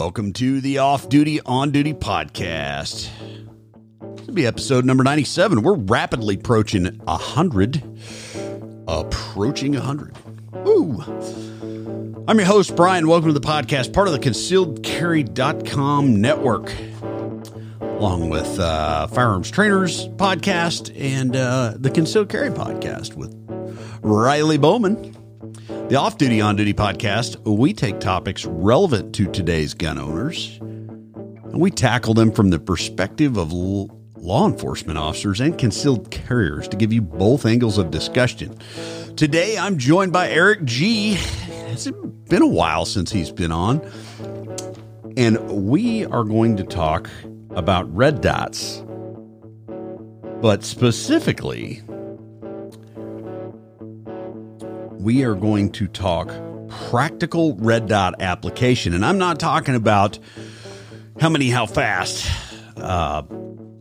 Welcome to the Off Duty On Duty podcast. This will be episode number 97. We're rapidly approaching 100. Approaching 100. Ooh. I'm your host, Brian. Welcome to the podcast, part of the concealedcarry.com network, along with uh, Firearms Trainers podcast and uh, the Concealed Carry podcast with Riley Bowman. The Off Duty On Duty podcast, we take topics relevant to today's gun owners and we tackle them from the perspective of l- law enforcement officers and concealed carriers to give you both angles of discussion. Today, I'm joined by Erick G. It's been a while since he's been on, and we are going to talk about red dots, but specifically, we are going to talk practical red dot application. And I'm not talking about how many, how fast, uh,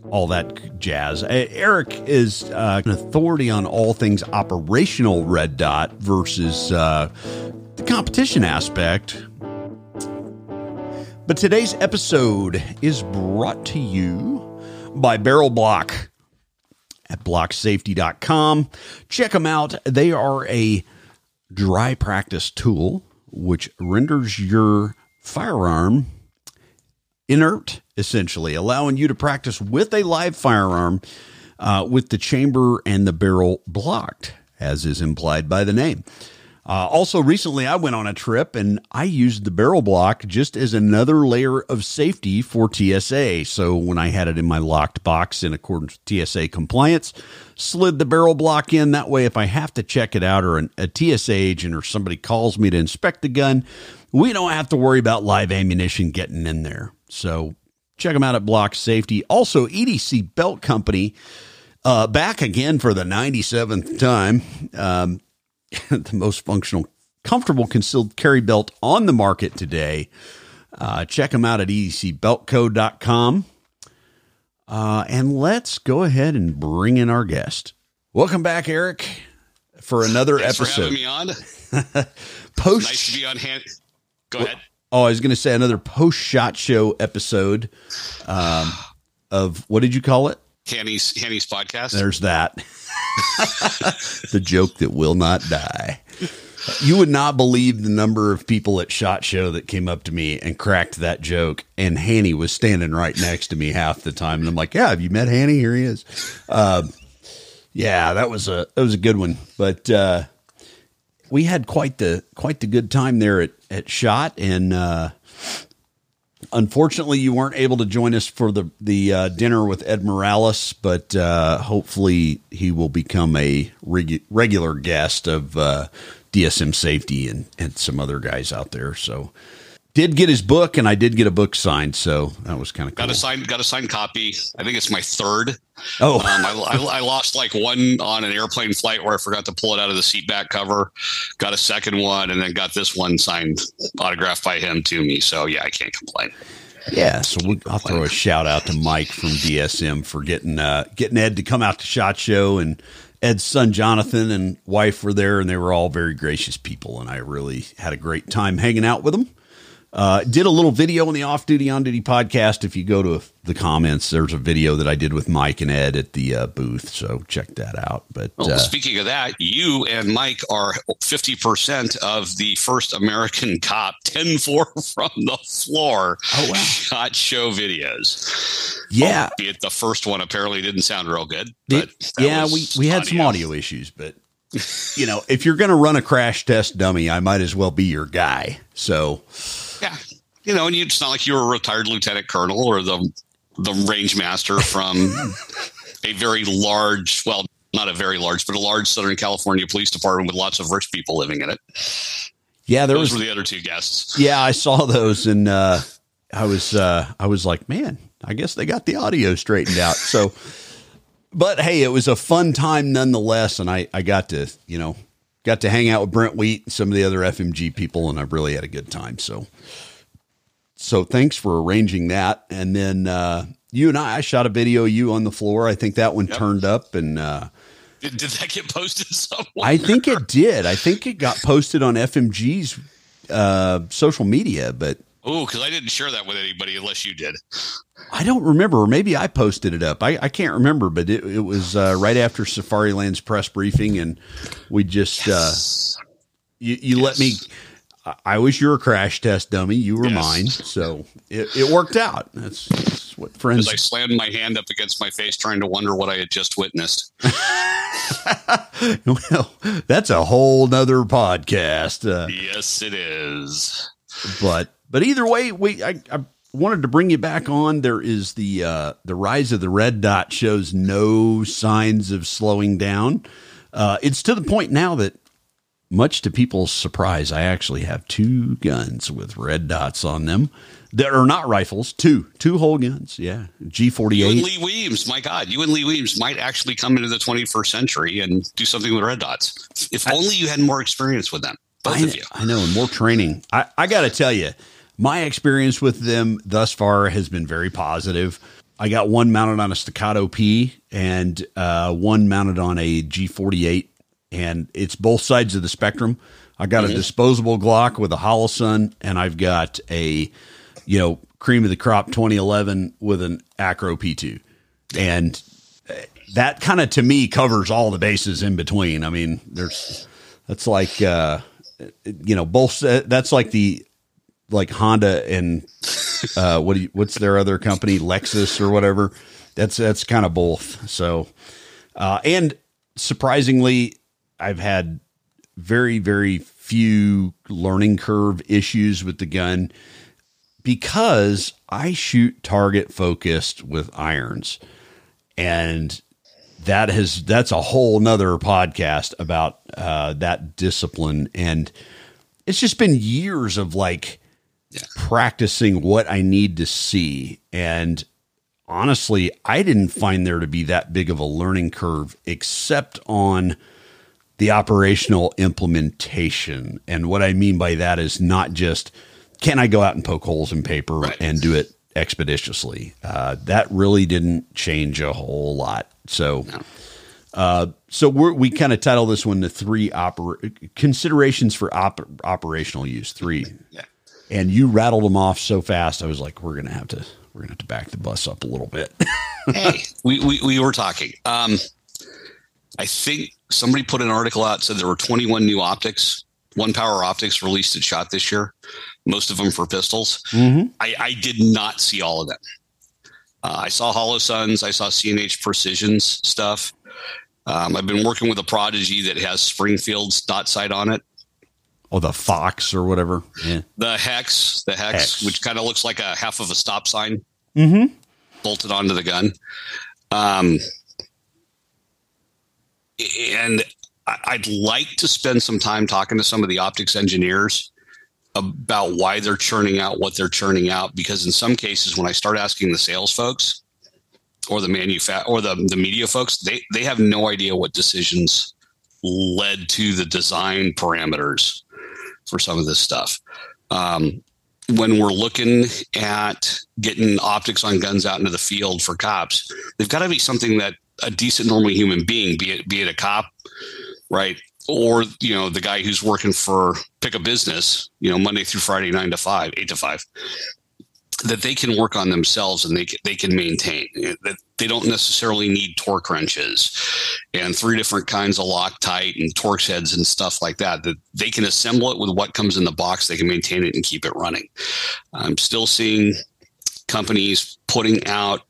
all that jazz. Uh, Erick is uh, an authority on all things operational red dot versus uh, the competition aspect. But today's episode is brought to you by Barrel Blok at blocksafety.com. Check them out. They are a dry practice tool which renders your firearm inert, essentially, allowing you to practice with a live firearm uh, with the chamber and the barrel blocked, as is implied by the name. Uh, also, recently I went on a trip and I used the Barrel Blok just as another layer of safety for TSA. So when I had it in my locked box in accordance with TSA compliance, slid the Barrel Blok in. That way, if I have to check it out or an, a TSA agent or somebody calls me to inspect the gun, we don't have to worry about live ammunition getting in there. So check them out at Block Safety. Also, EDC Belt Company. Uh, back again for the 97th time. Um, the most functional, comfortable concealed carry belt on the market today. Uh, check them out at edcbeltco.com. Uh, and let's go ahead and bring in our guest. Welcome back, Erick, for another Thanks episode. For having me on. post. Nice to be on hand. Go ahead. Oh, I was going to say another post shot show episode um, of what did you call it? Hanny's Hanny's podcast. There's that. the joke that will not die. You would not believe the number of people at Shot Show that came up to me and cracked that joke. And Hanny was standing right next to me half the time. And I'm like, Yeah, have you met Hanny? Here he is. Um, yeah, that was a that was a good one. But uh, we had quite the quite the good time there at, at Shot and uh, unfortunately you weren't able to join us for the the uh, dinner with Ed Mireles, but uh, hopefully he will become a regu- regular guest of uh, DSM Safety and and some other guys out there. So did get his book, and I did get a book signed, so that was kind of cool. Got a signed got a signed copy. I think it's my third. Oh, Um, I, I, I lost like one on an airplane flight where I forgot to pull it out of the seat back cover. Got a second one, and then got this one signed, autographed by him to me. So yeah, I can't complain. Yeah, so we'll, I'll throw a shout out to Mike from DSM for getting uh, getting Ed to come out to Shot Show, and Ed's son Jonathan and wife were there, and they were all very gracious people, and I really had a great time hanging out with them. Uh, did a little video in the Off Duty On Duty podcast. If you go to the comments, there's a video that I did with Mike and Ed at the uh, booth, so check that out. But Well, uh, speaking of that, you and Mike are 50% of the first American cop 10 4 from the floor Oh, wow. shot show videos. yeah, the first one apparently didn't sound real good. But that yeah, we, we had some audio issues, but you know, if you're going to run a crash test dummy, I might as well be your guy. So, Yeah. You know, and you, it's not like you're a retired lieutenant colonel or the the range master from a very large, well, not a very large, but a large Southern California police department with lots of rich people living in it. yeah, there Those was were the other two guests. Yeah, I saw those and uh I was uh I was like, man, I guess they got the audio straightened out. So but hey, it was a fun time nonetheless and I I got to, you know, got to hang out with Brent Wheat and some of the other FMG people and I really had a good time. So so thanks for arranging that. And then uh you and I, I shot a video of you on the floor. I think that one Yep. turned up and uh Did, did that get posted somewhere? I think it did. I think it got posted on FMG's uh, social media, but Oh, because I didn't share that with anybody unless you did. I don't remember. Maybe I posted it up. I, I can't remember, but it, it was uh, right after Safariland's press briefing, and we just yes. uh, you, you yes. let me. I was your crash test dummy. You were yes. mine, so it, it worked out. That's, that's what friends. As I slammed my hand up against my face, trying to wonder what I had just witnessed. well, that's a whole nother podcast. Uh, yes, it is. But but either way, we I, I wanted to bring you back on. There is the uh, the rise of the red dot shows no signs of slowing down. Uh, it's to the point now that, much to people's surprise, I actually have two guns with red dots on them that are not rifles. Two, two whole guns. Yeah, G forty eight. Lee Weems, my God, you and Lee Weems might actually come into the twenty first century and do something with red dots. If only you had more experience with them, both I, of you. I know, and more training. I, I got to tell you my experience with them thus far has been very positive. I got one mounted on a Staccato P and uh, one mounted on a G48, and it's both sides of the spectrum. I got mm-hmm. a disposable Glock with a Holosun, and I've got a, you know, cream of the crop 2011 with an Acro P2, and uh, that kind of to me covers all the bases in between. I mean, there's that's like uh, you know both. Uh, that's like the like Honda and uh, what do you, what's their other company, Lexus or whatever. That's that's kind of both. So, uh, and surprisingly, I've had very very few learning curve issues with the gun because I shoot target focused with irons, and that has that's a whole nother podcast about uh, that discipline and it's just been years of like yeah. practicing what I need to see. And honestly, I didn't find there to be that big of a learning curve except on the operational implementation. And what I mean by that is not just can I go out and poke holes in paper right. and do it expeditiously. Uh, that really didn't change a whole lot. So, no. uh, so we kind of title this one the three oper- considerations for op- operational use. Three. Yeah and you rattled them off so fast. I was like, we're gonna have to we're gonna have to back the bus up a little bit. hey, we, we we were talking. Um, I think somebody put an article out said there were 21 new optics, one power optics released at Shot this year. Most of them for pistols. Mm-hmm. I, I did not see all of them. Uh, I saw Holosuns. I saw C&H Precisions stuff. Um, I've been working with a Prodigy that has Springfield's dot sight on it. Oh, the Fox or whatever. Yeah. The Hex, the Hex, Hex. which kind of looks like a half of a stop sign mm-hmm. bolted onto the gun. Um, and I'd like to spend some time talking to some of the optics engineers about why they're churning out what they're churning out. Because in some cases, when I start asking the sales folks or the manufa- or the, the media folks, they, they have no idea what decisions led to the design parameters for some of this stuff. Um, when we're looking at getting optics on guns out into the field for cops, they've got to be something that a decent, normal human being, be it be it a cop, right, or you know the guy who's working for pick a business, you know Monday through Friday, nine to five, eight to five, that they can work on themselves and they they can maintain that they don't necessarily need torque wrenches and three different kinds of Loctite and Torx heads and stuff like that that they can assemble it with what comes in the box. They can maintain it and keep it running. I'm still seeing companies putting out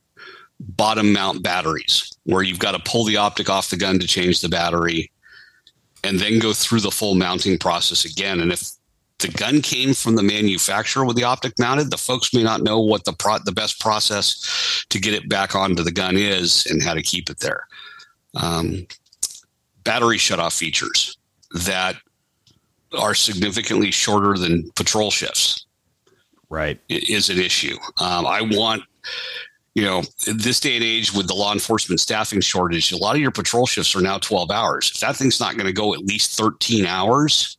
bottom mount batteries where you've got to pull the optic off the gun to change the battery and then go through the full mounting process again. And if the gun came from the manufacturer with the optic mounted. The folks may not know what the pro- the best process to get it back onto the gun is and how to keep it there. Um, battery shutoff features that are significantly shorter than patrol shifts. Right is an issue. Um, I want you know, this day and age with the law enforcement staffing shortage, a lot of your patrol shifts are now 12 hours. If that thing's not going to go at least 13 hours,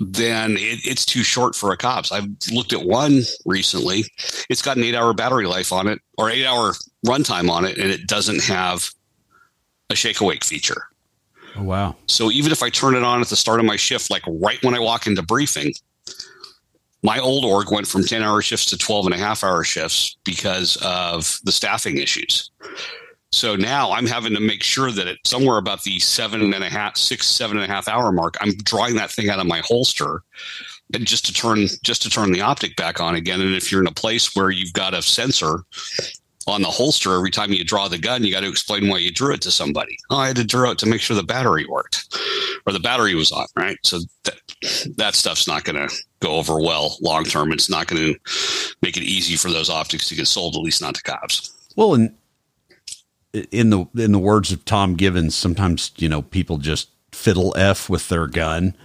then it, it's too short for a cops. I've looked at one recently. It's got an eight hour battery life on it or eight hour runtime on it, and it doesn't have a shake awake feature. Oh, wow. So even if I turn it on at the start of my shift, like right when I walk into briefing, my old org went from 10 hour shifts to 12 and a half hour shifts because of the staffing issues. So now I'm having to make sure that it's somewhere about the seven and a half, six, seven and a half hour mark, I'm drawing that thing out of my holster and just to turn just to turn the optic back on again. And if you're in a place where you've got a sensor on the holster every time you draw the gun, you got to explain why you drew it to somebody. Oh, I had to draw it to make sure the battery worked or the battery was on, right? So that, that stuff's not going to go over well long term. It's not going to make it easy for those optics to get sold, at least not to cops. Well, and in the in the words of Tom Givens, sometimes you know people just fiddle f with their gun,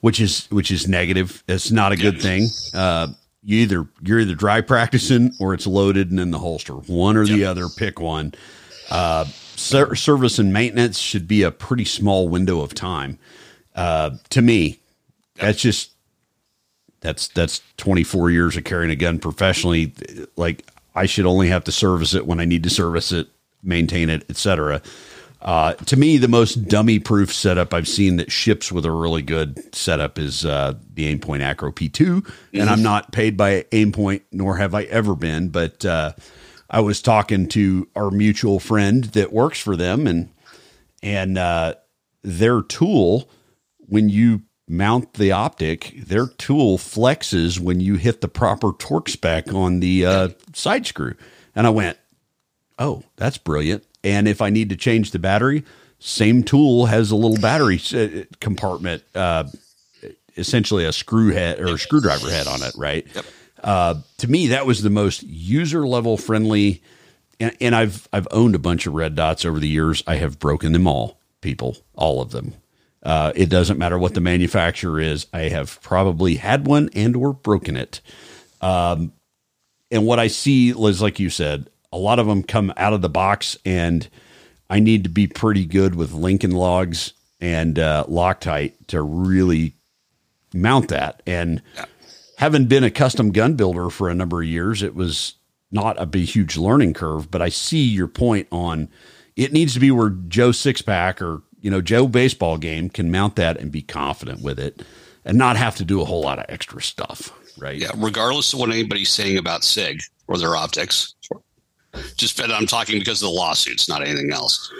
which is which is negative. It's not a good thing. Uh, you either you're either dry practicing or it's loaded and in the holster. One or the yep. other. Pick one. Uh, ser- service and maintenance should be a pretty small window of time. Uh, to me, that's just that's that's 24 years of carrying a gun professionally. Like I should only have to service it when I need to service it, maintain it, etc. Uh, to me, the most dummy proof setup I've seen that ships with a really good setup is uh, the Aimpoint Acro P2. Mm-hmm. And I'm not paid by Aimpoint, nor have I ever been. But uh, I was talking to our mutual friend that works for them, and and uh, their tool, when you mount the optic, their tool flexes when you hit the proper torque spec on the uh, side screw. And I went, oh, that's brilliant and if I need to change the battery, same tool has a little battery uh, compartment, uh, essentially a screw head or screwdriver head on it, right? Yep. Uh, to me, that was the most user level friendly. And, and, I've I've owned a bunch of red dots over the years. I have broken them all, people, all of them. Uh, it doesn't matter what the manufacturer is. I have probably had one and or broken it. Um, and what I see is, like you said, a lot of them come out of the box, and I need to be pretty good with Lincoln logs and uh, Loctite to really mount that. And having been a custom gun builder for a number of years, it was not a big, huge learning curve. But I see your point on it needs to be where Joe Sixpack or you know Joe baseball game can mount that and be confident with it, and not have to do a whole lot of extra stuff. Right. Yeah. Regardless of what anybody's saying about Sig or their optics, just bet I'm talking because of the lawsuits, not anything else.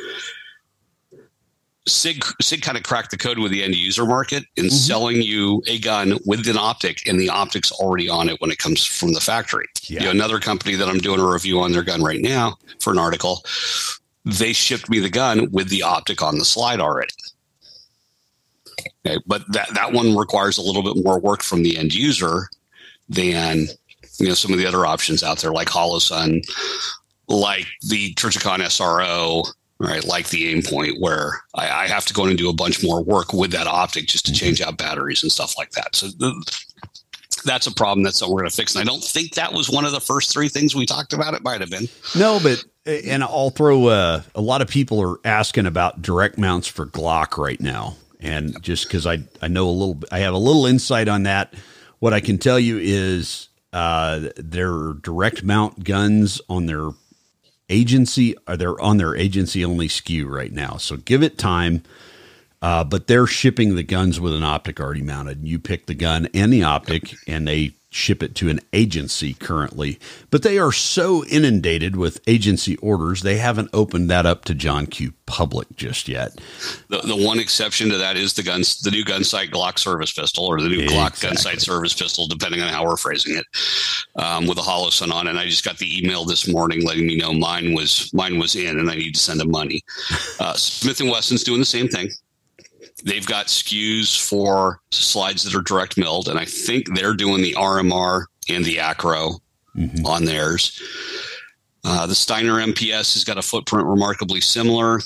Sig Sig kind of cracked the code with the end user market in mm-hmm. selling you a gun with an optic, and the optic's already on it when it comes from the factory. Yeah. You know, another company that I'm doing a review on their gun right now for an article, they shipped me the gun with the optic on the slide already. Okay, but that that one requires a little bit more work from the end user than you know some of the other options out there, like Holosun like the Trijicon SRO, right? Like the Aimpoint, where I, I, have to go in and do a bunch more work with that optic just to change out batteries and stuff like that. So the, that's a problem that's what we're going to fix. And I don't think that was one of the first three things we talked about. It might have been. No, but and I'll throw uh, a lot of people are asking about direct mounts for Glock right now, and just because I I know a little, I have a little insight on that. What I can tell you is uh, their direct mount guns on their agency are they're on their agency only SKU right now. So give it time. Uh, but they're shipping the guns with an optic already mounted. You pick the gun and the optic, and they ship it to an agency currently, but they are so inundated with agency orders, they haven't opened that up to John Q public just yet. The, the one exception to that is the guns, the new Gunsite Glock service pistol or the new exactly. Glock Gunsite service pistol, depending on how we're phrasing it, um, with a Holosun on. And I just got the email this morning letting me know mine was mine was in, and I need to send them money. Uh, Smith and Wesson's doing the same thing they've got SKUs for slides that are direct milled, and I think they're doing the RMR and the Acro mm-hmm. on theirs. Uh, the Steiner MPS has got a footprint remarkably similar,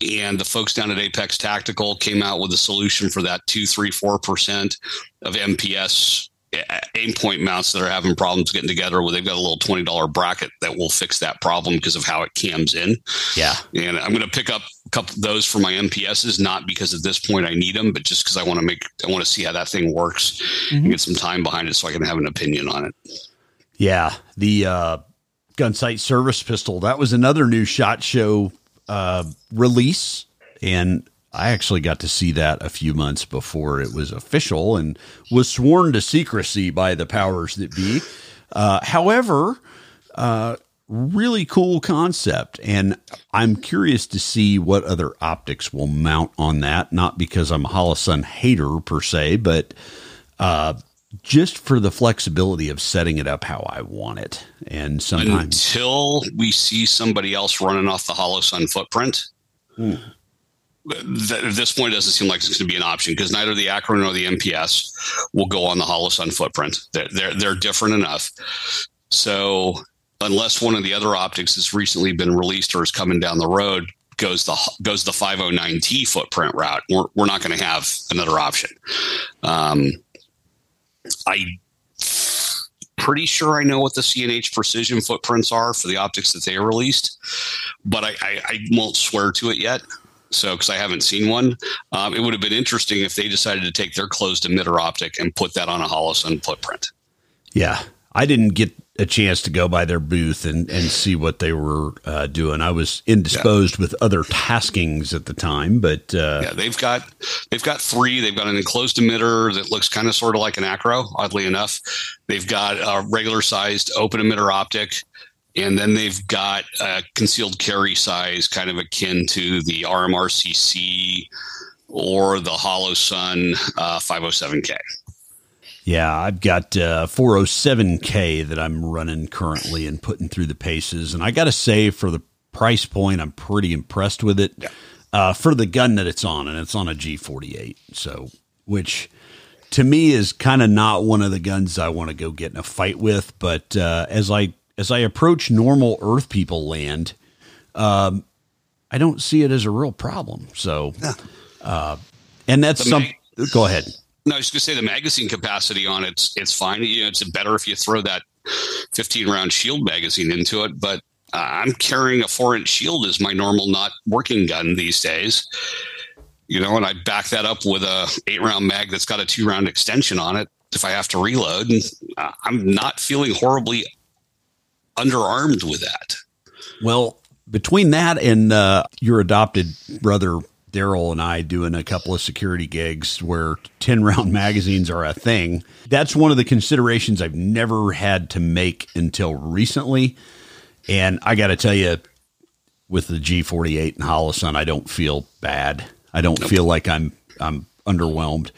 and the folks down at Apex Tactical came out with a solution for that two, three, four percent of MPS Aimpoint mounts that are having problems getting together where they've got a little $20 bracket that will fix that problem because of how it cams in. Yeah. And I'm going to pick up couple of those for my MPSs, not because at this point I need them, but just because I want to make, I want to see how that thing works mm-hmm. and get some time behind it so I can have an opinion on it. Yeah. The, uh, Gunsite service pistol, that was another new shot show, uh, release. And I actually got to see that a few months before it was official and was sworn to secrecy by the powers that be. Uh, however, uh, really cool concept. And I'm curious to see what other optics will mount on that. Not because I'm a Holosun hater per se, but uh, just for the flexibility of setting it up how I want it. And sometimes until we see somebody else running off the Holosun footprint. Hmm th- at this point, it doesn't seem like it's going to be an option because neither the Acro nor the MPS will go on the Holosun footprint. They're, they're, they're different enough. So unless one of the other optics has recently been released or is coming down the road, goes the goes the 509T footprint route. We're, we're not going to have another option. Um, I pretty sure I know what the C&H precision footprints are for the optics that they released, but I, I, I won't swear to it yet. So, because I haven't seen one, um, it would have been interesting if they decided to take their closed emitter optic and put that on a Holosun footprint. Yeah, I didn't get a chance to go by their booth and, and see what they were uh, doing. I was indisposed yeah. with other taskings at the time, but uh, yeah, they've got they've got three. They've got an enclosed emitter that looks kind of sort of like an acro, oddly enough. They've got a regular sized open emitter optic and then they've got a concealed carry size kind of akin to the RMRCC or the Holosun uh, 507K. Yeah, I've got uh, 407K that I'm running currently and putting through the paces. And I got to say, for the price point, I'm pretty impressed with it yeah. uh, for the gun that it's on. And it's on a G48. So, which to me is kind of not one of the guns I want to go get in a fight with. But uh, as I as I approach normal Earth people land, um, I don't see it as a real problem. So, uh, and that's some. Go ahead. No, I was going to say the magazine capacity on it's it's fine. You know, it's better if you throw that 15 round shield magazine into it. But uh, I'm carrying a four inch shield as my normal not working gun these days. You know, and I back that up with a eight round mag that's got a two round extension on it if I have to reload. And uh, I'm not feeling horribly underarmed with that. Well, between that and uh, your adopted brother Daryl and I doing a couple of security gigs where 10 round magazines are a thing. That's one of the considerations I've never had to make until recently. And I got to tell you, with the G48 and Holosun, I don't feel bad. I don't nope. feel like I'm I'm underwhelmed.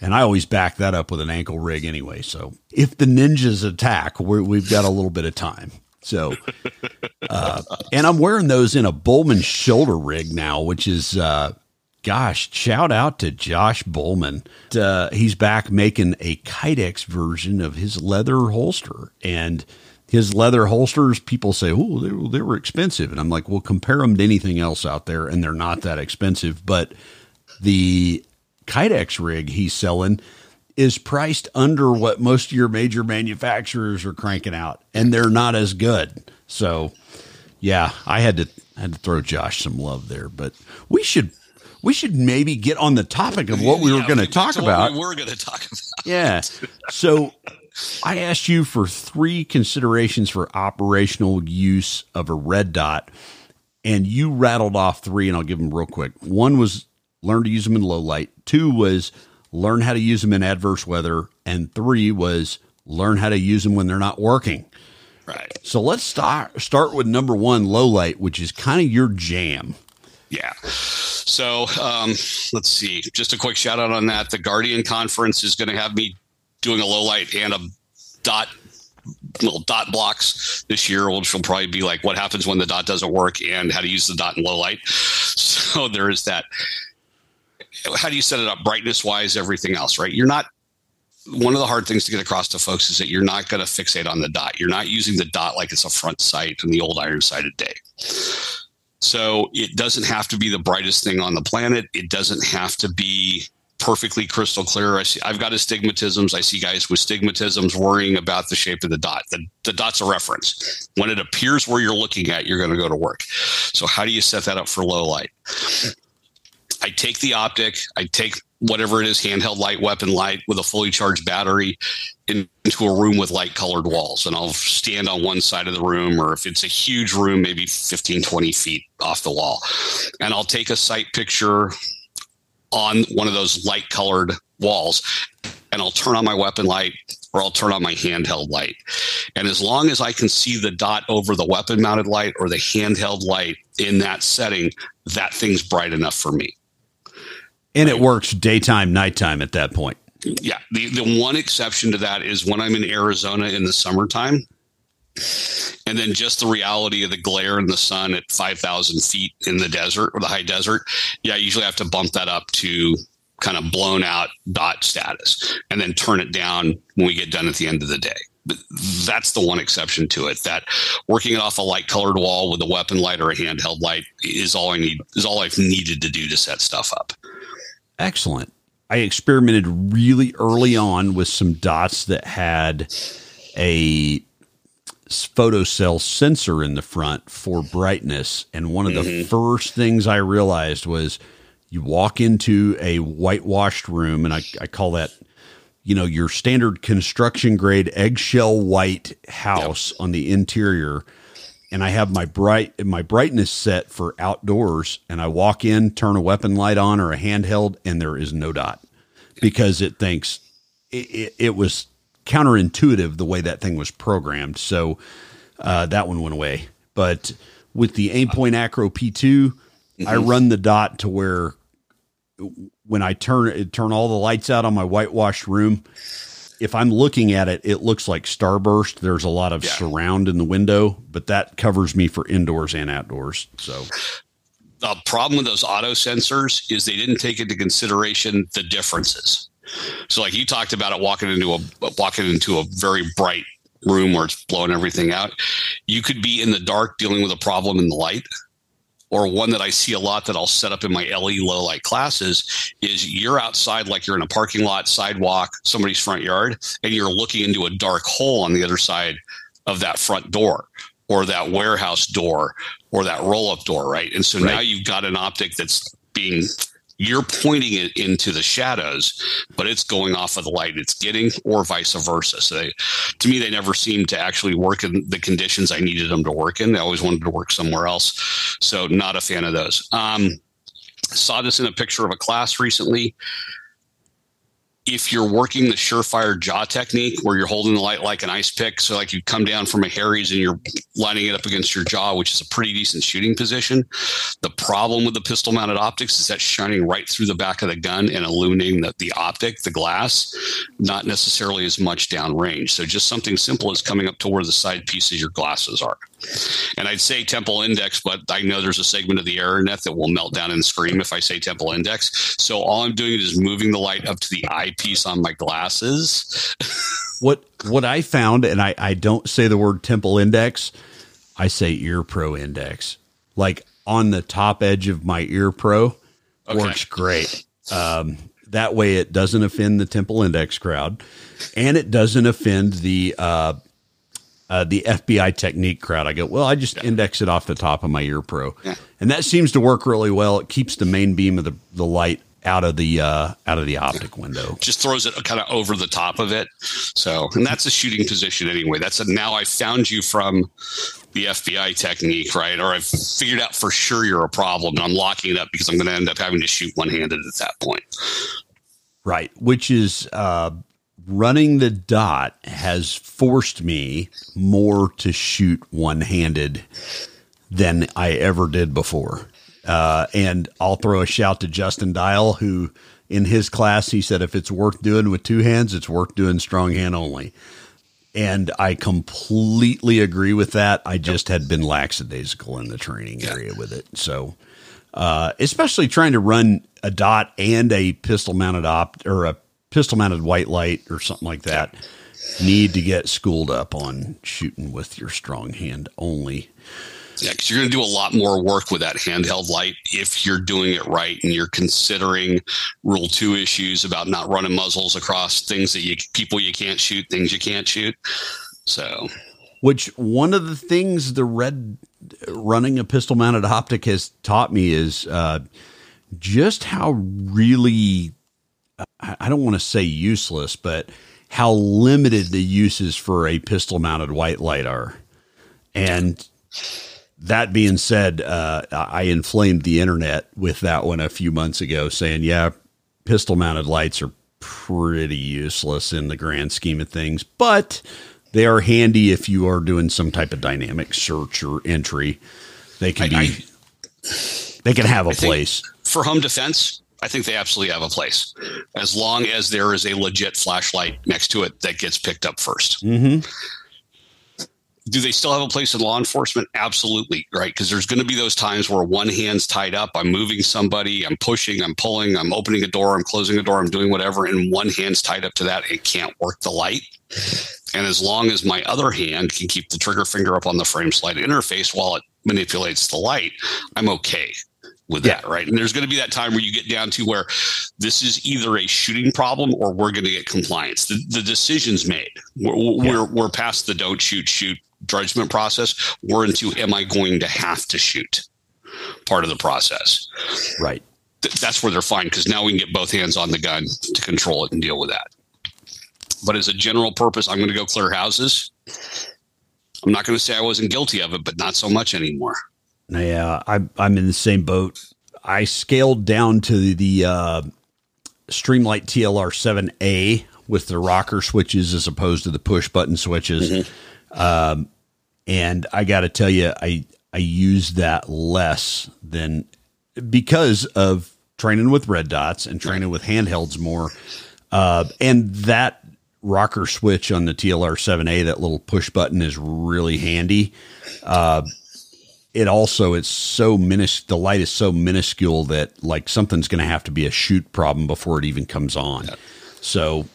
And I always back that up with an ankle rig anyway. So if the ninjas attack, we have got a little bit of time. So, uh, and I'm wearing those in a Bowman shoulder rig now, which is, uh, gosh, shout out to Josh Bowman. Uh, he's back making a Kydex version of his leather holster. And his leather holsters, people say, oh, they, they were expensive. And I'm like, well, compare them to anything else out there, and they're not that expensive. But the Kydex rig he's selling is priced under what most of your major manufacturers are cranking out, and they're not as good. So, yeah, I had to I had to throw Josh some love there, but we should we should maybe get on the topic of what we yeah, were going to talk about. we were going to talk about. Yeah. So I asked you for three considerations for operational use of a red dot, and you rattled off three, and I'll give them real quick. One was learn to use them in low light. Two was learn how to use them in adverse weather. And three was learn how to use them when they're not working. Right. So let's start start with number one, low light, which is kind of your jam. Yeah. So um, let's see. Just a quick shout out on that. The Guardian conference is going to have me doing a low light and a dot little dot blocks this year, which will probably be like what happens when the dot doesn't work and how to use the dot in low light. So there is that how do you set it up brightness wise, everything else, right? You're not one of the hard things to get across to folks is that you're not going to fixate on the dot. You're not using the dot like it's a front sight in the old iron sighted day. So it doesn't have to be the brightest thing on the planet. It doesn't have to be perfectly crystal clear. I see, I've got astigmatisms. I see guys with stigmatisms worrying about the shape of the dot. The, the dot's a reference. When it appears where you're looking at, you're going to go to work. So how do you set that up for low light? I take the optic, I take whatever it is, handheld light, weapon light with a fully charged battery into a room with light colored walls. And I'll stand on one side of the room, or if it's a huge room, maybe 15, 20 feet off the wall. And I'll take a sight picture on one of those light colored walls and I'll turn on my weapon light or I'll turn on my handheld light. And as long as I can see the dot over the weapon mounted light or the handheld light in that setting, that thing's bright enough for me. And it works daytime, nighttime at that point. Yeah. The, the one exception to that is when I'm in Arizona in the summertime. And then just the reality of the glare in the sun at 5,000 feet in the desert or the high desert. Yeah, I usually have to bump that up to kind of blown out dot status and then turn it down when we get done at the end of the day. But that's the one exception to it. That working it off a light colored wall with a weapon light or a handheld light is all I need is all I've needed to do to set stuff up. Excellent. I experimented really early on with some dots that had a photocell sensor in the front for brightness. And one of mm-hmm. the first things I realized was you walk into a whitewashed room, and I, I call that, you know, your standard construction grade eggshell white house yep. on the interior. And I have my bright my brightness set for outdoors, and I walk in, turn a weapon light on or a handheld, and there is no dot because it thinks it, it, it was counterintuitive the way that thing was programmed. So uh, that one went away. But with the Aimpoint Acro P2, mm-hmm. I run the dot to where when I turn turn all the lights out on my whitewashed room, if I'm looking at it, it looks like starburst. There's a lot of yeah. surround in the window, but that covers me for indoors and outdoors. So the problem with those auto sensors is they didn't take into consideration the differences. So like you talked about it walking into a walking into a very bright room where it's blowing everything out. You could be in the dark dealing with a problem in the light or one that I see a lot that I'll set up in my LE low light classes is you're outside like you're in a parking lot, sidewalk, somebody's front yard, and you're looking into a dark hole on the other side of that front door or that warehouse door or that roll up door, right? And so right. now you've got an optic that's being you're pointing it into the shadows, but it's going off of the light it's getting, or vice versa. So, they, to me, they never seemed to actually work in the conditions I needed them to work in. They always wanted to work somewhere else. So, not a fan of those. Um, saw this in a picture of a class recently if you're working the surefire jaw technique where you're holding the light like an ice pick, so like you come down from a Harries and you're lining it up against your jaw, which is a pretty decent shooting position. The problem with the pistol mounted optics is that shining right through the back of the gun and illuminating the, the optic, the glass, not necessarily as much downrange. So just something simple as coming up to where the side pieces of your glasses are. And I'd say temple index, but I know there's a segment of the error net that will melt down and scream if I say temple index. So all I'm doing is moving the light up to the eyepiece on my glasses. what what I found, and I, I don't say the word temple index, I say ear pro index. Like on the top edge of my ear pro okay. works great. Um, that way it doesn't offend the temple index crowd and it doesn't offend the uh, uh, the FBI technique crowd. I go, well, I just yeah. index it off the top of my ear pro, yeah. and that seems to work really well. It keeps the main beam of the, the light out of the uh, out of the optic window. Just throws it kind of over the top of it. So, and that's a shooting position anyway. That's a now I found you from the FBI technique, right? Or I've figured out for sure you're a problem, and I'm locking it up because I'm going to end up having to shoot one handed at that point. Right, which is uh, running the dot has forced me more to shoot one handed than I ever did before. Uh, and I'll throw a shout to Justin Dyal, who in his class, he said, if it's worth doing with two hands, it's worth doing strong hand only. And I completely agree with that. I just had been lackadaisical in the training area with it. So, uh, especially trying to run a dot and a pistol mounted op or a pistol mounted white light or something like that need to get schooled up on shooting with your strong hand only. Yeah, because you're going to do a lot more work with that handheld light if you're doing it right and you're considering Rule Two issues about not running muzzles across things that you people you can't shoot, things you can't shoot. So, which one of the things the red running a pistol mounted optic has taught me is uh, just how really I don't want to say useless, but how limited the uses for a pistol mounted white light are. And that being said, uh, I inflamed the internet with that one a few months ago, saying, "Yeah, pistol mounted lights are pretty useless in the grand scheme of things, but they are handy if you are doing some type of dynamic search or entry. They can I- be, they can have a place. For home defense, I think they absolutely have a place, as long as there is a legit flashlight next to it that gets picked up 1st Mm-hmm. do they still have a place in law enforcement? Absolutely, right? Because there's going to be those times where one hand's tied up, I'm moving somebody, I'm pushing, I'm pulling, I'm opening a door, I'm closing a door, I'm doing whatever, and one hand's tied up to that, it can't work the light. And as long as my other hand can keep the trigger finger up on the frame slide interface while it manipulates the light, I'm okay with that, right? And there's going to be that time where you get down to where this is either a shooting problem or we're going to get compliance. The, the decision's made. We're, we're, we're past the don't shoot, shoot judgment process. We're into am I going to have to shoot part of the process. Right. Th- that's where they're fine because now we can get both hands on the gun to control it and deal with that. But as a general purpose, I'm going to go clear houses. I'm not going to say I wasn't guilty of it, but not so much anymore. Yeah, I'm I'm in the same boat. I scaled down to the, uh, Streamlight TLR 7A with the rocker switches as opposed to the push button switches. Um, and I got to tell you, I I use that less than because of training with red dots and training with handhelds more. Uh, and that rocker switch on the TLR 7A, that little push button is really handy. Uh, it also it's so minis the light is so minuscule that like something's going to have to be a shoot problem before it even comes on. So,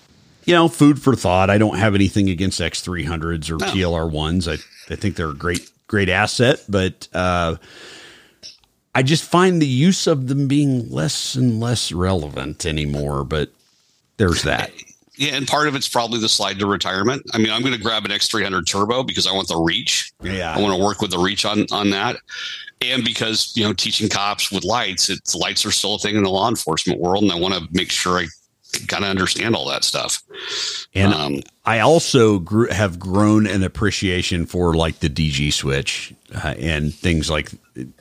you know, food for thought. I don't have anything against X300s or No. TLR ones. I I think they're a great great asset, but uh I just find the use of them being less and less relevant anymore, but there's that. Yeah, and part of it's probably the slide to retirement. I mean, I'm going to grab an X300 Turbo because I want the reach. Yeah. I want to work with the reach on on that, and because you know, teaching cops with lights, it's lights are still a thing in the law enforcement world, and I want to make sure I kind of understand all that stuff. And Um, I also grew, have grown an appreciation for like the DG switch uh, and things like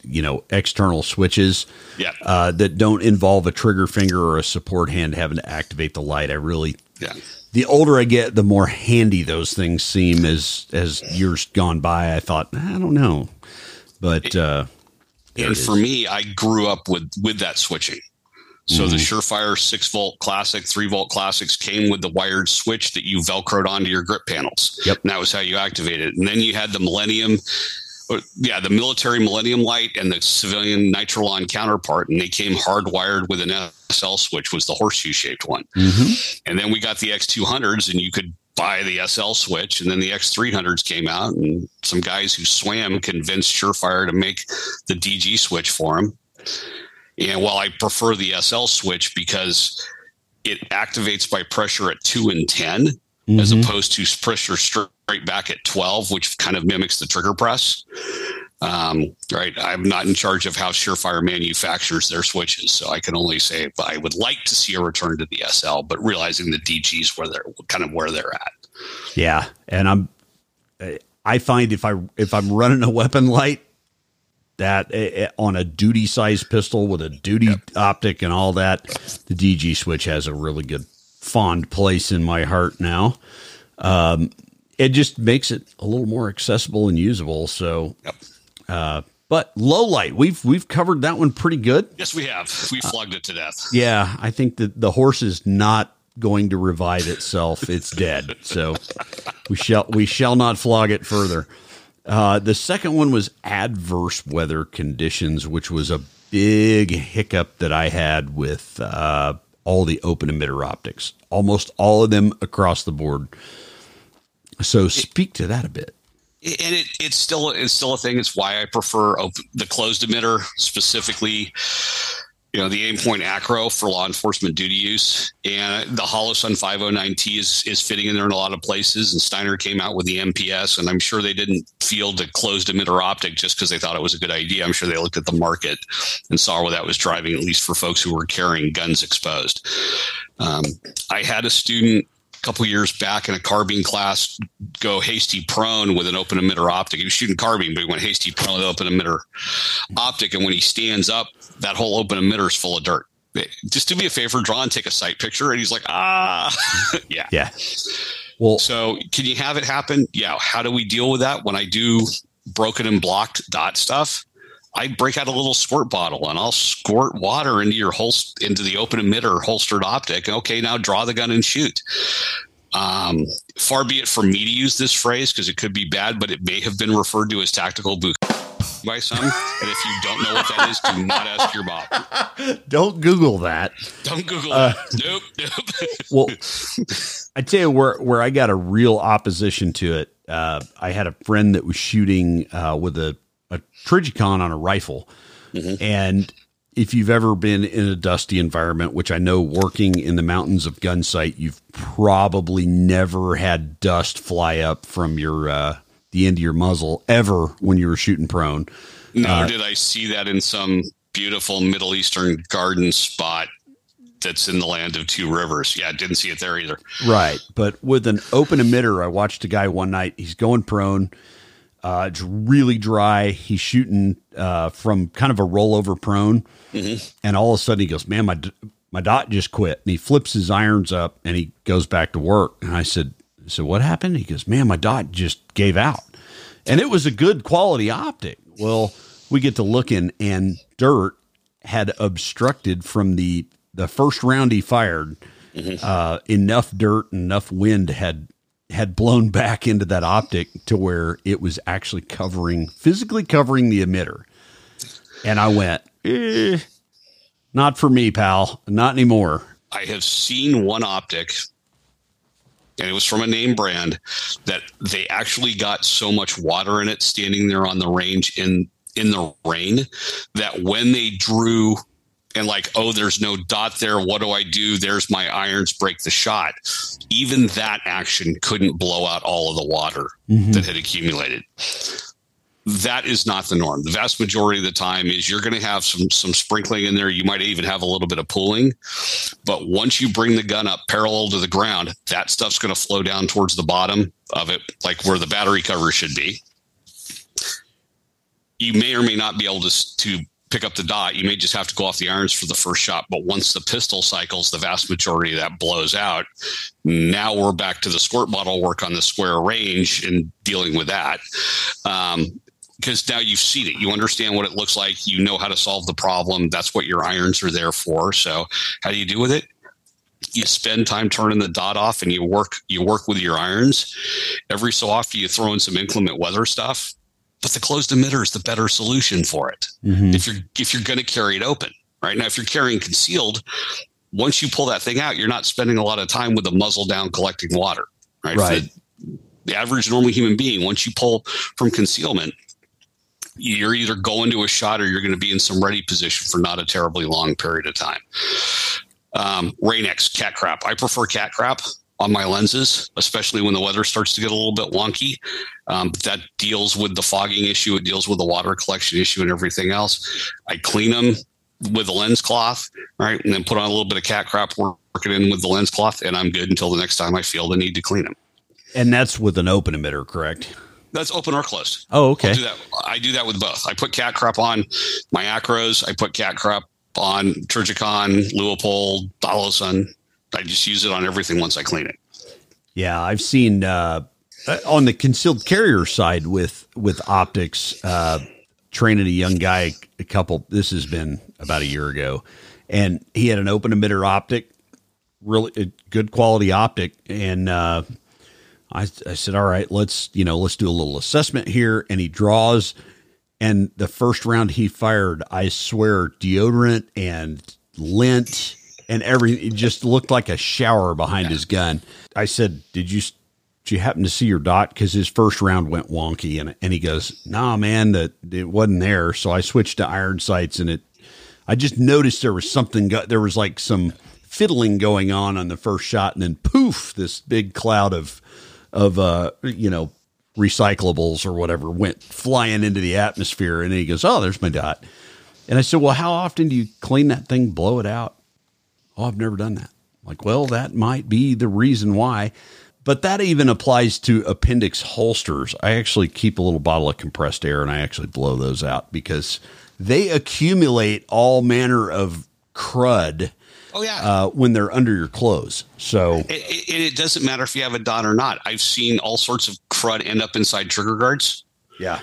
you know external switches Yeah. uh, that don't involve a trigger finger or a support hand having to activate the light. I really yeah. the older I get, the more handy those things seem as as years gone by. I thought I don't know, but uh, and for me, I grew up with with that switching. So the Surefire six volt classic, three volt classics came with the wired switch that you velcroed onto your grip panels. Yep. And that was how you activated it. And then you had the Millennium, yeah, the military Millennium light and the civilian Nitrolon counterpart, and they came hardwired with an SL switch, was the horseshoe shaped one. Mhm. And then we got the X200s, and you could buy the SL switch. And then the X300s came out, and some guys who swam convinced Surefire to make the DG switch for them. And while I prefer the SL switch because it activates by pressure at two and 10, as opposed to pressure straight back at 12, which kind of mimics the trigger press. Um, right. I'm not in charge of how Surefire manufactures their switches, so I can only say I would like to see a return to the SL, but realizing the DGs where they're kind of where they're at. Yeah, and I'm I find if I if I'm running a weapon light that uh, on a duty size pistol with a duty optic and all that, the DG switch has a really good fond place in my heart now. Um, it just makes it a little more accessible and usable. So, Yep. uh, but low light, we've we've covered that one pretty good. Yes, we have. We flogged it to death. Yeah, I think that the horse is not going to revive itself. It's dead. So we shall we shall not flog it further. Uh, the second one was adverse weather conditions, which was a big hiccup that I had with uh, all the open emitter optics, almost all of them across the board. So speak to that a bit. and it, it's still it's still a thing. It's why I prefer op- the closed emitter specifically. You know, the Aimpoint Acro for law enforcement duty use, and the Holosun 509T is is fitting in there in a lot of places. And Steiner came out with the MPS, and I'm sure they didn't field a closed emitter optic just because they thought it was a good idea. I'm sure they looked at the market and saw where that was driving, at least for folks who were carrying guns exposed. Um, I had a student a couple years back in a carbine class go hasty prone with an open emitter optic. He was shooting carbine, but he went hasty prone with an open emitter optic. And when he stands up, that whole open emitter is full of dirt. just do me a favor, draw and take a sight picture. And he's like, ah, yeah. Yeah. Well, So can you have it happen? Yeah. How do we deal with that? When I do broken and blocked dot stuff, I break out a little squirt bottle and I'll squirt water into your holst into the open emitter holstered optic. Okay, now draw the gun and shoot. Um, far be it from me to use this phrase because it could be bad, but it may have been referred to as tactical boot by some. and if you don't know what that is, do not ask your mom. don't Google that. Don't Google that. Nope, nope. Well, I tell you where where I got a real opposition to it. Uh, I had a friend that was shooting uh, with a a Trijicon on a rifle, and if you've ever been in a dusty environment, which I know working in the mountains of Gunsite, you've probably never had dust fly up from your uh, the end of your muzzle ever when you were shooting prone. Nor did I see that in some beautiful Middle Eastern garden spot that's in the land of two rivers. Yeah, didn't see it there either. Right. But with an open emitter, I watched a guy one night. He's going prone. Uh, it's really dry. He's shooting uh, from kind of a rollover prone. And all of a sudden he goes, Man, my, my dot just quit. And he flips his irons up and he goes back to work. And I said, So what happened? He goes, Man, my dot just gave out. And it was a good quality optic. Well, we get to looking and dirt had obstructed from the the first round he fired uh, enough dirt and enough wind had had blown back into that optic to where it was actually covering physically covering the emitter. And i went eh, not for me pal. Not anymore. I have seen one optic, and it was from a name brand that they actually got so much water in it standing there on the range in in the rain that when they drew and like oh there's no dot there. What do i do? There's my irons. Break the shot. Even that action couldn't blow out all of the water mm-hmm. that had accumulated. That is not the norm. The vast majority of the time is you're going to have some some sprinkling in there. You might even have a little bit of pooling, but once you bring the gun up parallel to the ground, that stuff's going to flow down towards the bottom of it, like where the battery cover should be. You may or may not be able to to pick up the dot. You may just have to go off the irons for the first shot. But once the pistol cycles, the vast majority of that blows out. Now we're back to the squirt bottle work on the square range and dealing with that. Um, because now you've seen it, you understand what it looks like, you know how to solve the problem. That's what your irons are there for. So, how do you do with it? You spend time turning the dot off, and you work you work with your irons. Every so often, you throw in some inclement weather stuff, but the closed emitter is the better solution for it. If you're if you're going to carry it open, right now, if you're carrying concealed, once you pull that thing out, you're not spending a lot of time with the muzzle down collecting water, right? Right. The, the average normal human being, once you pull from concealment, you're either going to a shot or you're going to be in some ready position for not a terribly long period of time. Um, Rain-X cat crap. I prefer cat crap on my lenses, especially when the weather starts to get a little bit wonky. Um, that deals with the fogging issue. It deals with the water collection issue and everything else. I clean them with a lens cloth, right, and then put on a little bit of cat crap, work it in with the lens cloth, and I'm good until the next time I feel the need to clean them. and that's with an open emitter correct That's open or closed. oh okay do that. I do that with both. I put cat crap on my acros. I put cat crap on Trijicon, Leupold, Holosun. I just use it on everything once I clean it. Yeah, I've seen uh, uh, on the concealed carrier side with with optics. Uh, training a young guy, a couple. This has been about a year ago, and he had an open emitter optic, really a good quality optic, and uh, I, I said, "All right, let's you know let's do a little assessment here." And he draws, and the first round he fired, I swear, deodorant and lint and every It just looked like a shower behind his gun. I said, "Did you?" Did you happen to see your dot? Because his first round went wonky, and and he goes, "Nah, man, that it wasn't there." So I switched to iron sights, and it. I just noticed there was something. Go, there was like some fiddling going on on the first shot, and then poof, this big cloud of of uh you know recyclables or whatever went flying into the atmosphere, and he goes, "Oh, there's my dot." And I said, "Well, how often do you clean that thing, blow it out?" Oh, I've never done that. Like, well, that might be the reason why. But that even applies to appendix holsters. I actually keep a little bottle of compressed air and I actually blow those out because they accumulate all manner of crud Oh yeah. uh, when they're under your clothes. So And it, it doesn't matter if you have a dot or not. I've seen all sorts of crud end up inside trigger guards. yeah,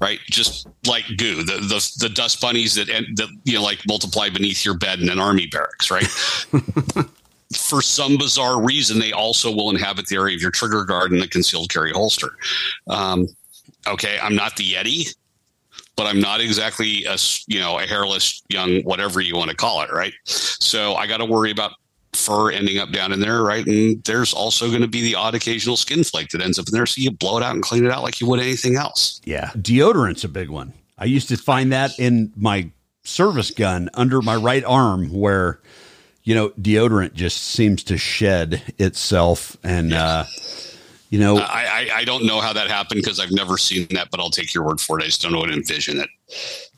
right? Just like goo, the the, the dust bunnies that, that you know like multiply beneath your bed in an army barracks, right? For some bizarre reason, they also will inhabit the area of your trigger guard and the concealed carry holster. Um, okay, I'm not the Yeti, but I'm not exactly a you know a hairless young whatever you want to call it, right? So I got to worry about fur ending up down in there, right? And there's also going to be the odd occasional skin flake that ends up in there, so you blow it out and clean it out like you would anything else. yeah. Deodorant's a big one. I used to find that in my service gun under my right arm, where you know deodorant just seems to shed itself, and uh, you know, I, I, I don't know how that happened because I've never seen that, but I'll take your word for it. I just don't know how to envision it.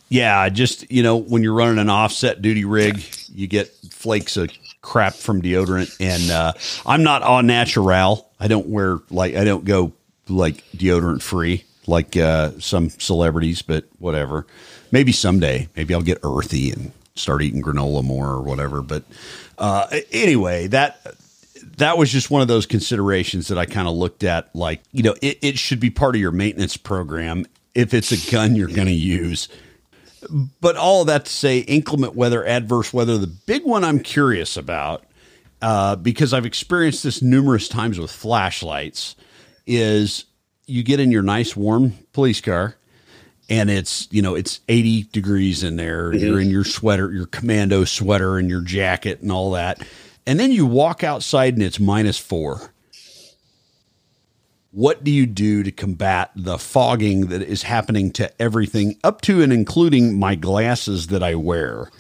Yeah, just you know, when you're running an offset duty rig, you get flakes of crap from deodorant, and uh, I'm not au natural. I don't wear like I don't go like deodorant free like uh, some celebrities, but whatever. Maybe someday, maybe I'll get earthy and start eating granola more or whatever. But uh, anyway, that that was just one of those considerations that I kind of looked at. Like, you know, it, it should be part of your maintenance program if it's a gun you're going to use. But all of that to say, inclement weather, adverse weather, the big one I'm curious about, uh, because I've experienced this numerous times with flashlights, is you get in your nice warm police car and it's you know it's 80 degrees in there. You're in your sweater your commando sweater and your jacket and all that. And then you walk outside and it's minus four what do you do to combat the fogging that is happening to everything up to and including my glasses that i wear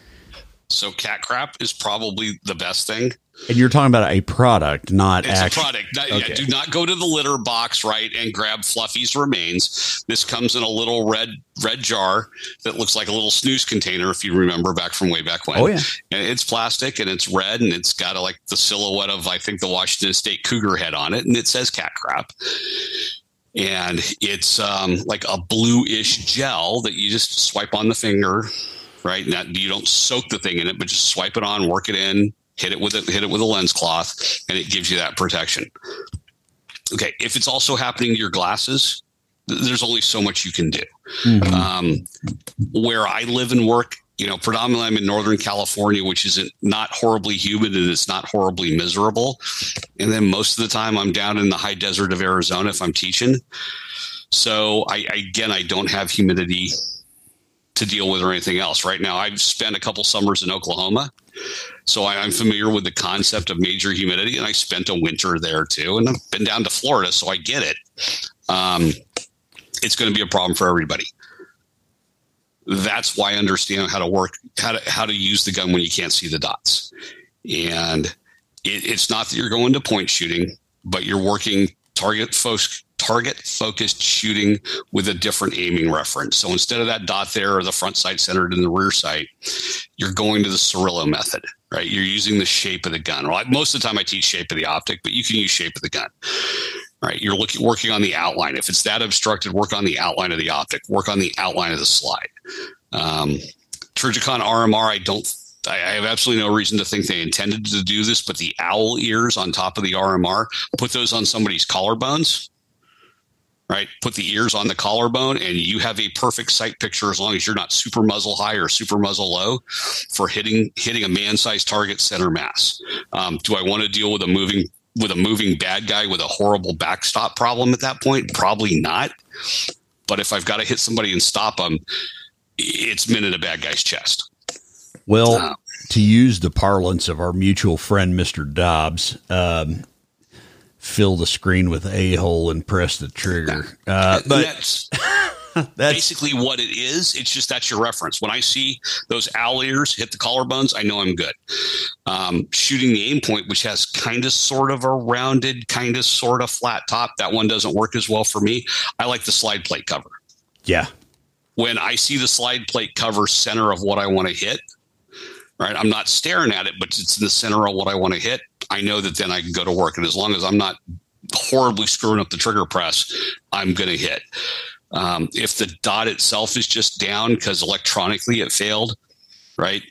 So cat crap is probably the best thing. And you're talking about a product not It's act- a product. Not- yeah, do not go to the litter box, right, and grab Fluffy's remains. This comes in a little red red jar that looks like a little snooze container, if you remember back from way back when. Oh, yeah. And it's plastic and it's red and it's got a, like the silhouette of I think the Washington State cougar head on it, and it says cat crap. And it's um, like a bluish gel that you just swipe on the finger, right? Now you don't soak the thing in it, but just swipe it on, work it in, hit it with it, hit it with a lens cloth, and it gives you that protection. Okay, if it's also happening to your glasses, there's only so much you can do. Um, where I live and work, you know, predominantly I'm in Northern California, which isn't not horribly humid and it's not horribly miserable. And then most of the time I'm down in the high desert of Arizona if I'm teaching. So I again, I don't have humidity to deal with or anything else. Right now, I've spent a couple summers in Oklahoma, so I'm familiar with the concept of major humidity, and I spent a winter there too. And I've been down to Florida, so I get it. Um, it's going to be a problem for everybody. That's why I understand how to work, how to how to use the gun when you can't see the dots, and it, it's not that you're going to point shooting, but you're working target focus target focused shooting with a different aiming reference. So instead of that dot there or the front sight centered in the rear sight, you're going to the Cirillo method, right? You're using the shape of the gun. Well, I, most of the time I teach shape of the optic, but you can use shape of the gun. Right, you're looking working on the outline. If it's that obstructed, work on the outline of the optic. Work on the outline of the slide. Um, Trijicon RMR, I don't I have absolutely no reason to think they intended to do this, but the owl ears on top of the RMR, put those on somebody's collarbones, right? Put the ears on the collarbone, and you have a perfect sight picture as long as you're not super muzzle high or super muzzle low for hitting hitting a man-sized target center mass. Um, do I want to deal with a moving with a moving bad guy with a horrible backstop problem at that point? Probably not. But if I've got to hit somebody and stop them, it's minute a bad guy's chest. Well, Uh, to use the parlance of our mutual friend, Mr. Dobbs, um, fill the screen with a hole and press the trigger. Uh, but that's that's basically what it is. It's just that's your reference. When I see those owl ears hit the collarbones, I know I'm good. Um, shooting the Aimpoint, which has kind of sort of a rounded, kind of sort of flat top, that one doesn't work as well for me. I like the slide plate cover. yeah, When I see the slide plate cover center of what I want to hit, right? I'm not staring at it, but it's in the center of what I want to hit. I know that then I can go to work. And as long as I'm not horribly screwing up the trigger press, I'm going to hit. Um, if the dot itself is just down because electronically it failed, right?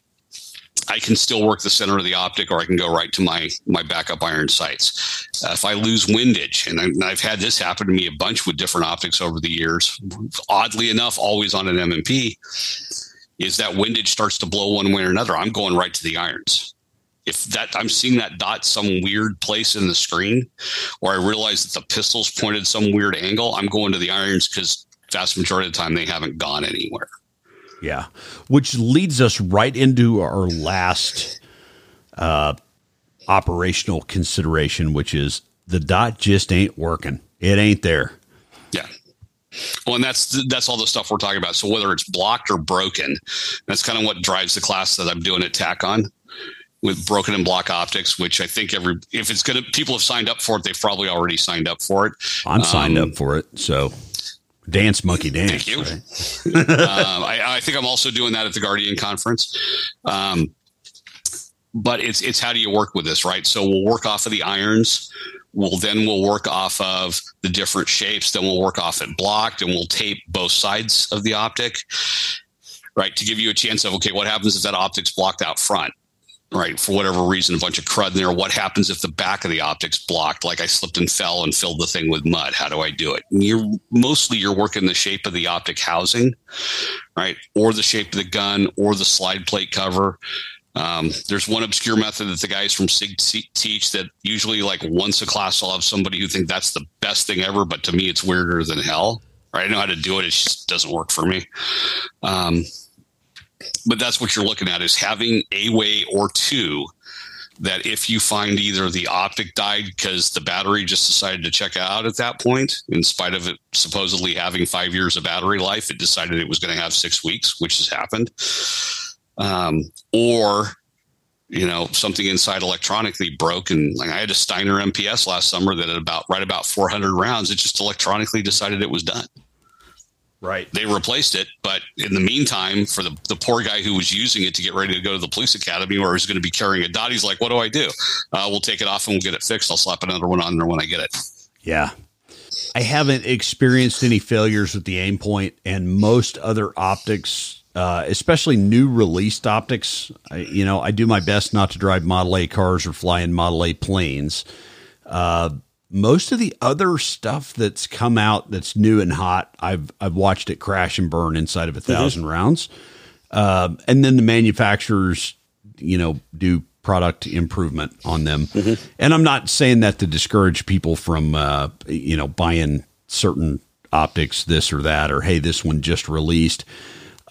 I can still work the center of the optic, or I can go right to my my backup iron sights. Uh, if I lose windage, and, I, I've had this happen to me a bunch with different optics over the years, oddly enough, always on an M&P, is that windage starts to blow one way or another. I'm going right to the irons if that I'm seeing that dot some weird place in the screen, or I realize that the pistol's pointed some weird angle, I'm going to the irons because vast majority of the time they haven't gone anywhere. Yeah, which leads us right into our last uh, operational consideration, which is the dot just ain't working. It ain't there. Yeah. Well, and that's that's all the stuff we're talking about. So whether it's blocked or broken, that's kind of what drives the class that I'm doing at TAC on with broken and block optics, which I think every if it's gonna people have signed up for it, they've probably already signed up for it. I'm signed um, up for it, so dance monkey dance. Thank you. Right? uh, I, I, think I'm also doing that at the Guardian conference. Um, but it's it's how do you work with this, right? So we'll work off of the irons. We'll then we'll work off of the different shapes. Then we'll work off it blocked, and we'll tape both sides of the optic, right, to give you a chance of okay, what happens if that optic's blocked out front? Right? For whatever reason, a bunch of crud in there. What happens if the back of the optic's blocked? Like I slipped and fell and filled the thing with mud. How do I do it? And you're mostly you're working the shape of the optic housing, right? Or the shape of the gun or the slide plate cover. Um, there's one obscure method that the guys from SIG teach that usually like once a class I'll have somebody who think that's the best thing ever, but to me it's weirder than hell. Right? I know how to do it. It just doesn't work for me. Um, but that's what you're looking at is having a way or two that if you find either the optic died because the battery just decided to check out at that point, in spite of it supposedly having five years of battery life, it decided it was going to have six weeks, which has happened. Um, or, you know, something inside electronically broke. And like I had a Steiner MPS last summer that at about right about 400 rounds, it just electronically decided it was done. Right. They replaced it, but in the meantime, for the, the poor guy who was using it to get ready to go to the police academy or is going to be carrying a dot, he's like, "What do I do? Uh, we'll take it off and we'll get it fixed. I'll slap another one on there when I get it." Yeah, I haven't experienced any failures with the Aimpoint and most other optics, uh, especially new released optics. I, you know, I do my best not to drive Model A cars or fly in Model A planes. Uh, most of the other stuff that's come out that's new and hot, I've I've watched it crash and burn inside of a 1000 mm-hmm. rounds, um, and then the manufacturers, you know, do product improvement on them. Mm-hmm. And I'm not saying that to discourage people from, uh, you know, buying certain optics, this or that, or hey, this one just released.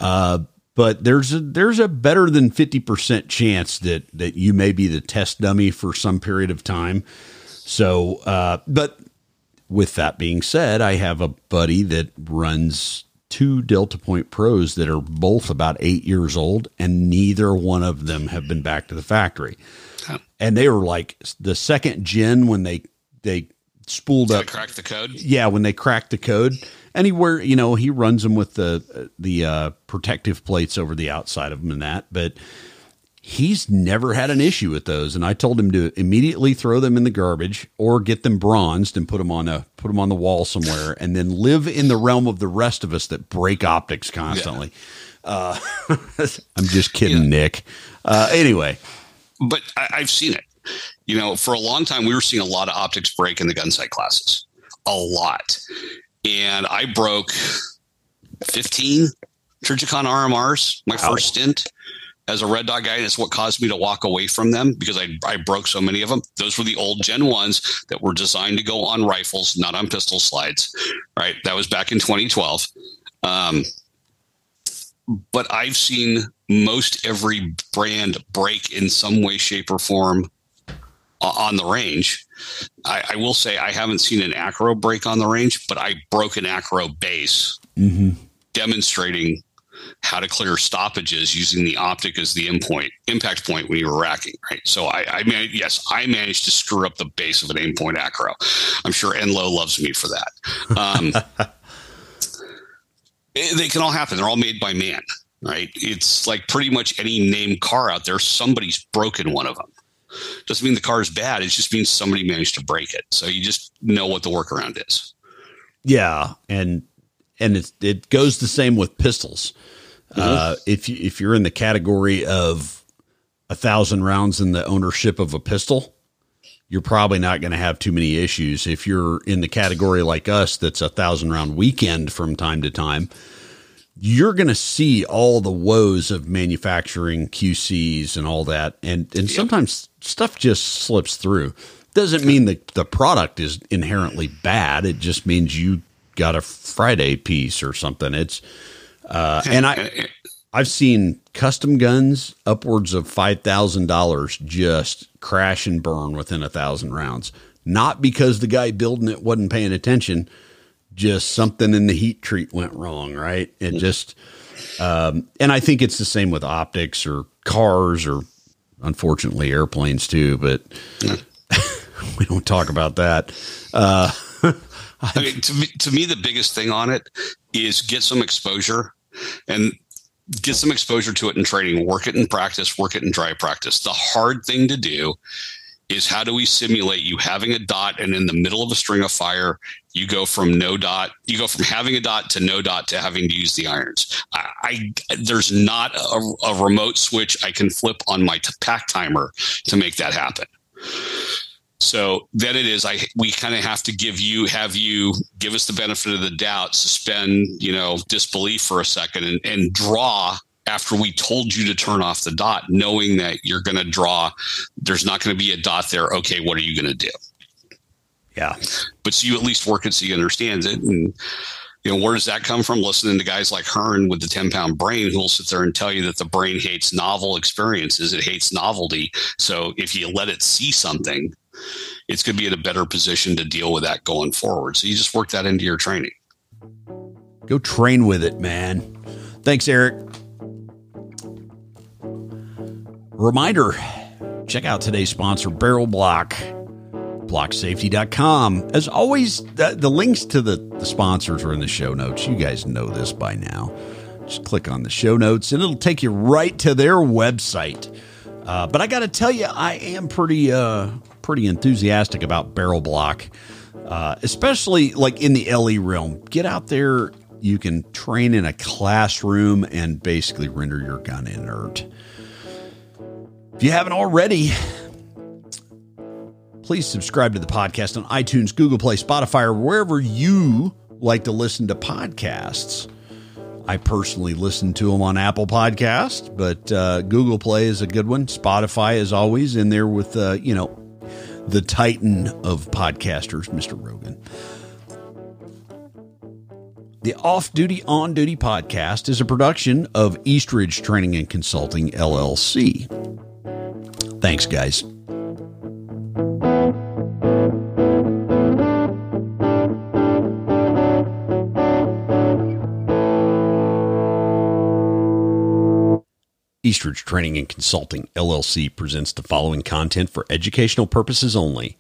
Uh, but there's a there's a better than fifty percent chance that that you may be the test dummy for some period of time so, uh, but with that being said, I have a buddy that runs two Delta Point Pros that are both about eight years old, and neither one of them have been back to the factory. And they were like the second gen when they they spooled up, cracked the code. Yeah, when they cracked the code, anywhere you know he runs them with the the uh, protective plates over the outside of them and that, but he's never had an issue with those. And i told him to immediately throw them in the garbage or get them bronzed and put them on a put them on the wall somewhere and then live in the realm of the rest of us that break optics constantly. Yeah. uh, i'm just kidding yeah. nick. Uh, anyway. But I, i've seen it. You know for a long time we were seeing a lot of optics break in the Gunsite classes. A lot. And i broke 15 Trijicon RMRs my wow. first stint as a red dot guy. That's what caused me to walk away from them because I, I broke so many of them. Those were the old Gen 1s that were designed to go on rifles, not on pistol slides. Right. That was back in 2012. Um, but I've seen most every brand break in some way, shape, or form on the range. I, I, will say I haven't seen an acro break on the range, but I broke an acro base mm-hmm. demonstrating how to clear stoppages using the optic as the endpoint impact point when you were racking, right? So I, I mean, yes, I managed to screw up the base of an Aimpoint acro. I'm sure Enlow loves me for that. Um, they can all happen. They're all made by man, right? It's like pretty much any named car out there. Somebody's broken one of them. Doesn't mean the car is bad. It just means somebody managed to break it. So you just know what the workaround is. Yeah, and and it it goes the same with pistols. Mm-hmm. Uh, if you, if you're in the category of a thousand rounds in the ownership of a pistol, you're probably not going to have too many issues. If you're in the category like us, that's a thousand round weekend from time to time, you're going to see all the woes of manufacturing QCs and all that. And, and sometimes stuff just slips through. Doesn't mean that the product is inherently bad. It just means you got a Friday piece or something. It's, uh, and I, I've seen custom guns upwards of five thousand dollars just crash and burn within a thousand rounds. Not because the guy building it wasn't paying attention, just something in the heat treat went wrong. Right? It just, um, and I think it's the same with optics or cars or, unfortunately, airplanes too. But we don't talk about that. Uh, I mean, to me, to me, the biggest thing on it is get some exposure and get some exposure to it in training, work it in practice, work it in dry practice. The hard thing to do is how do we simulate you having a dot and in the middle of a string of fire, you go from no dot, you go from having a dot to no dot to having to use the irons. I, I there's not a, a, remote switch I can flip on my t- pack timer to make that happen. So then it is I we kind of have to give you have you give us the benefit of the doubt, suspend you know disbelief for a second, and, and draw after we told you to turn off the dot, knowing that you're going to draw. There's not going to be a dot there. Okay, what are you going to do? Yeah, but so you at least work it so you understand it and you know, where does that come from? Listening to guys like Hearn with the 10 pound brain who will sit there and tell you that the brain hates novel experiences. It hates novelty. So if you let it see something, it's going to be in a better position to deal with that going forward. So you just work that into your training. Go train with it, man. Thanks, Erick. Reminder check out today's sponsor, Barrel Blok, blocksafety.com. As always, the, the links to the, the sponsors are in the show notes. You guys know this by now. Just click on the show notes and it'll take you right to their website. Uh, but I got to tell you, I am pretty uh, pretty enthusiastic about Barrel Blok, uh, especially like in the LE realm. Get out there. You can train in a classroom and basically render your gun inert. If you haven't already, please subscribe to the podcast on iTunes, Google Play, Spotify, or wherever you like to listen to podcasts. I personally listen to them on Apple Podcast, but uh, Google Play is a good one. Spotify is always in there with, uh, you know, the titan of podcasters, Mr. Rogan. The Off Duty On Duty podcast is a production of Eastridge Training and Consulting, LLC. Thanks, guys. Eastridge Training and Consulting LLC presents the following content for educational purposes only.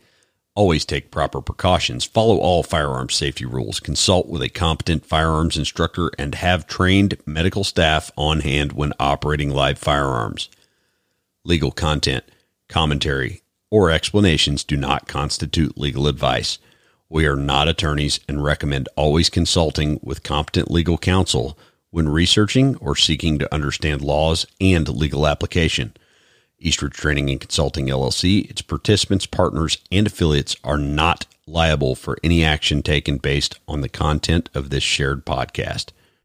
Always take proper precautions, follow all firearms safety rules, consult with a competent firearms instructor, and have trained medical staff on hand when operating live firearms. Legal content, commentary, or explanations do not constitute legal advice. We are not attorneys and recommend always consulting with competent legal counsel when researching or seeking to understand laws and legal application. Eastridge Training and Consulting LLC, its participants, partners, and affiliates are not liable for any action taken based on the content of this shared podcast.